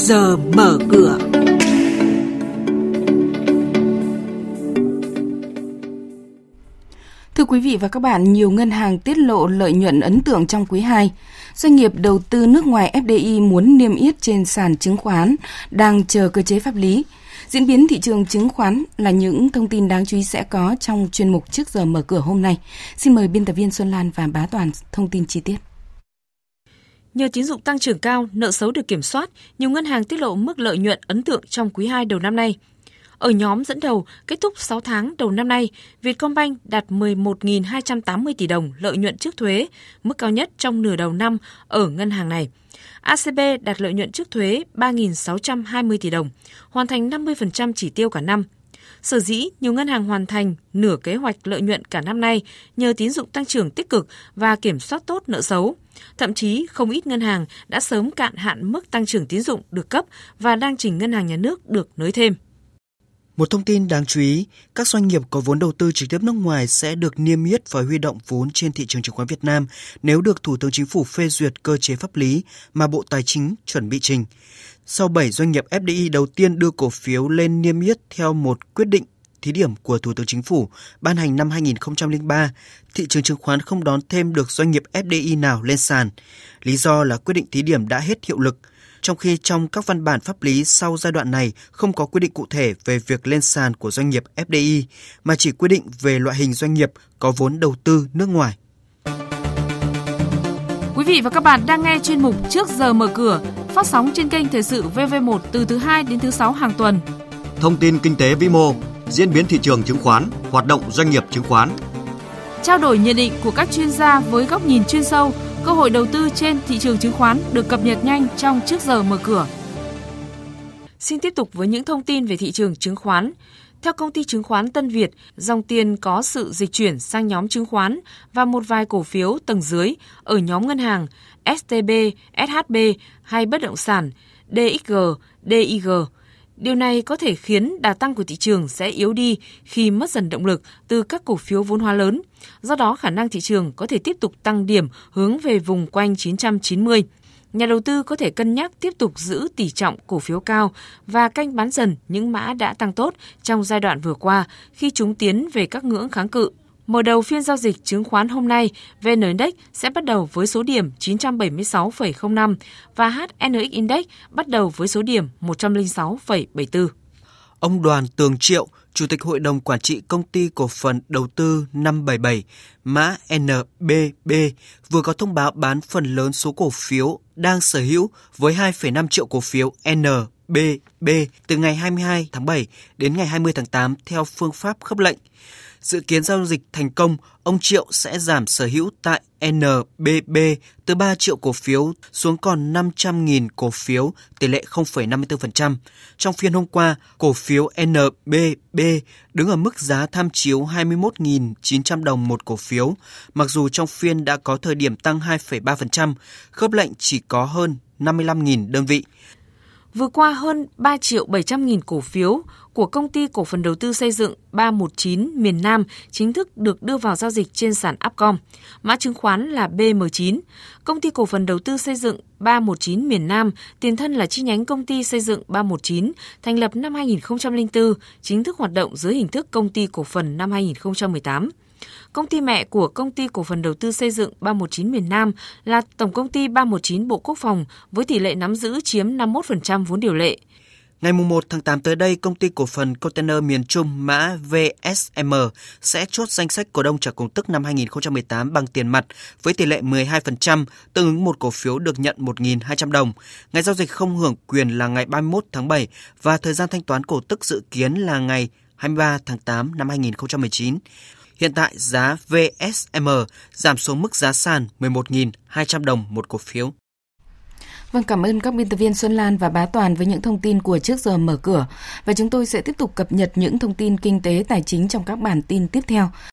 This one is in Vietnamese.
giờ mở cửa. Thưa quý vị và các bạn, nhiều ngân hàng tiết lộ lợi nhuận ấn tượng trong quý 2. Doanh nghiệp đầu tư nước ngoài FDI muốn niêm yết trên sàn chứng khoán đang chờ cơ chế pháp lý. Diễn biến thị trường chứng khoán là những thông tin đáng chú ý sẽ có trong chuyên mục trước giờ mở cửa hôm nay. Xin mời biên tập viên Xuân Lan và Bá Toàn thông tin chi tiết. Nhờ tín dụng tăng trưởng cao, nợ xấu được kiểm soát, nhiều ngân hàng tiết lộ mức lợi nhuận ấn tượng trong quý 2 đầu năm nay. Ở nhóm dẫn đầu, kết thúc 6 tháng đầu năm nay, Vietcombank đạt 11.280 tỷ đồng lợi nhuận trước thuế, mức cao nhất trong nửa đầu năm ở ngân hàng này. ACB đạt lợi nhuận trước thuế 3.620 tỷ đồng, hoàn thành 50% chỉ tiêu cả năm. Sở dĩ nhiều ngân hàng hoàn thành nửa kế hoạch lợi nhuận cả năm nay nhờ tín dụng tăng trưởng tích cực và kiểm soát tốt nợ xấu. Thậm chí, không ít ngân hàng đã sớm cạn hạn mức tăng trưởng tín dụng được cấp và đang trình ngân hàng nhà nước được nới thêm. Một thông tin đáng chú ý, các doanh nghiệp có vốn đầu tư trực tiếp nước ngoài sẽ được niêm yết và huy động vốn trên thị trường chứng khoán Việt Nam nếu được Thủ tướng Chính phủ phê duyệt cơ chế pháp lý mà Bộ Tài chính chuẩn bị trình. Sau 7 doanh nghiệp FDI đầu tiên đưa cổ phiếu lên niêm yết theo một quyết định thí điểm của Thủ tướng Chính phủ ban hành năm 2003, thị trường chứng khoán không đón thêm được doanh nghiệp FDI nào lên sàn. Lý do là quyết định thí điểm đã hết hiệu lực – trong khi trong các văn bản pháp lý sau giai đoạn này không có quy định cụ thể về việc lên sàn của doanh nghiệp FDI, mà chỉ quy định về loại hình doanh nghiệp có vốn đầu tư nước ngoài. Quý vị và các bạn đang nghe chuyên mục Trước giờ mở cửa, phát sóng trên kênh Thời sự VV1 từ thứ 2 đến thứ 6 hàng tuần. Thông tin kinh tế vĩ mô, diễn biến thị trường chứng khoán, hoạt động doanh nghiệp chứng khoán. Trao đổi nhận định của các chuyên gia với góc nhìn chuyên sâu – Cơ hội đầu tư trên thị trường chứng khoán được cập nhật nhanh trong trước giờ mở cửa. Xin tiếp tục với những thông tin về thị trường chứng khoán. Theo công ty chứng khoán Tân Việt, dòng tiền có sự dịch chuyển sang nhóm chứng khoán và một vài cổ phiếu tầng dưới ở nhóm ngân hàng STB, SHB hay bất động sản DXG, DIG Điều này có thể khiến đà tăng của thị trường sẽ yếu đi khi mất dần động lực từ các cổ phiếu vốn hóa lớn. Do đó, khả năng thị trường có thể tiếp tục tăng điểm hướng về vùng quanh 990. Nhà đầu tư có thể cân nhắc tiếp tục giữ tỷ trọng cổ phiếu cao và canh bán dần những mã đã tăng tốt trong giai đoạn vừa qua khi chúng tiến về các ngưỡng kháng cự Mở đầu phiên giao dịch chứng khoán hôm nay, VN Index sẽ bắt đầu với số điểm 976,05 và HNX Index bắt đầu với số điểm 106,74. Ông Đoàn Tường Triệu, Chủ tịch Hội đồng Quản trị Công ty Cổ phần Đầu tư 577, mã NBB, vừa có thông báo bán phần lớn số cổ phiếu đang sở hữu với 2,5 triệu cổ phiếu NBB từ ngày 22 tháng 7 đến ngày 20 tháng 8 theo phương pháp khớp lệnh. Dự kiến giao dịch thành công, ông Triệu sẽ giảm sở hữu tại NBB từ 3 triệu cổ phiếu xuống còn 500.000 cổ phiếu, tỷ lệ 0,54%. Trong phiên hôm qua, cổ phiếu NBB đứng ở mức giá tham chiếu 21.900 đồng một cổ phiếu, mặc dù trong phiên đã có thời điểm tăng 2,3%, khớp lệnh chỉ có hơn 55.000 đơn vị. Vừa qua hơn 3 triệu 700 nghìn cổ phiếu của công ty cổ phần đầu tư xây dựng 319 miền Nam chính thức được đưa vào giao dịch trên sàn Upcom. Mã chứng khoán là BM9. Công ty cổ phần đầu tư xây dựng 319 miền Nam, tiền thân là chi nhánh công ty xây dựng 319, thành lập năm 2004, chính thức hoạt động dưới hình thức công ty cổ phần năm 2018. Công ty mẹ của công ty cổ phần đầu tư xây dựng 319 miền Nam là Tổng công ty 319 Bộ Quốc phòng với tỷ lệ nắm giữ chiếm 51% vốn điều lệ. Ngày 1 tháng 8 tới đây, công ty cổ phần container miền Trung mã VSM sẽ chốt danh sách cổ đông trả cổ tức năm 2018 bằng tiền mặt với tỷ lệ 12%, tương ứng một cổ phiếu được nhận 1.200 đồng. Ngày giao dịch không hưởng quyền là ngày 31 tháng 7 và thời gian thanh toán cổ tức dự kiến là ngày 23 tháng 8 năm 2019. Hiện tại giá VSM giảm xuống mức giá sàn 11.200 đồng một cổ phiếu. Vâng, cảm ơn các biên tập viên Xuân Lan và Bá Toàn với những thông tin của trước giờ mở cửa. Và chúng tôi sẽ tiếp tục cập nhật những thông tin kinh tế tài chính trong các bản tin tiếp theo.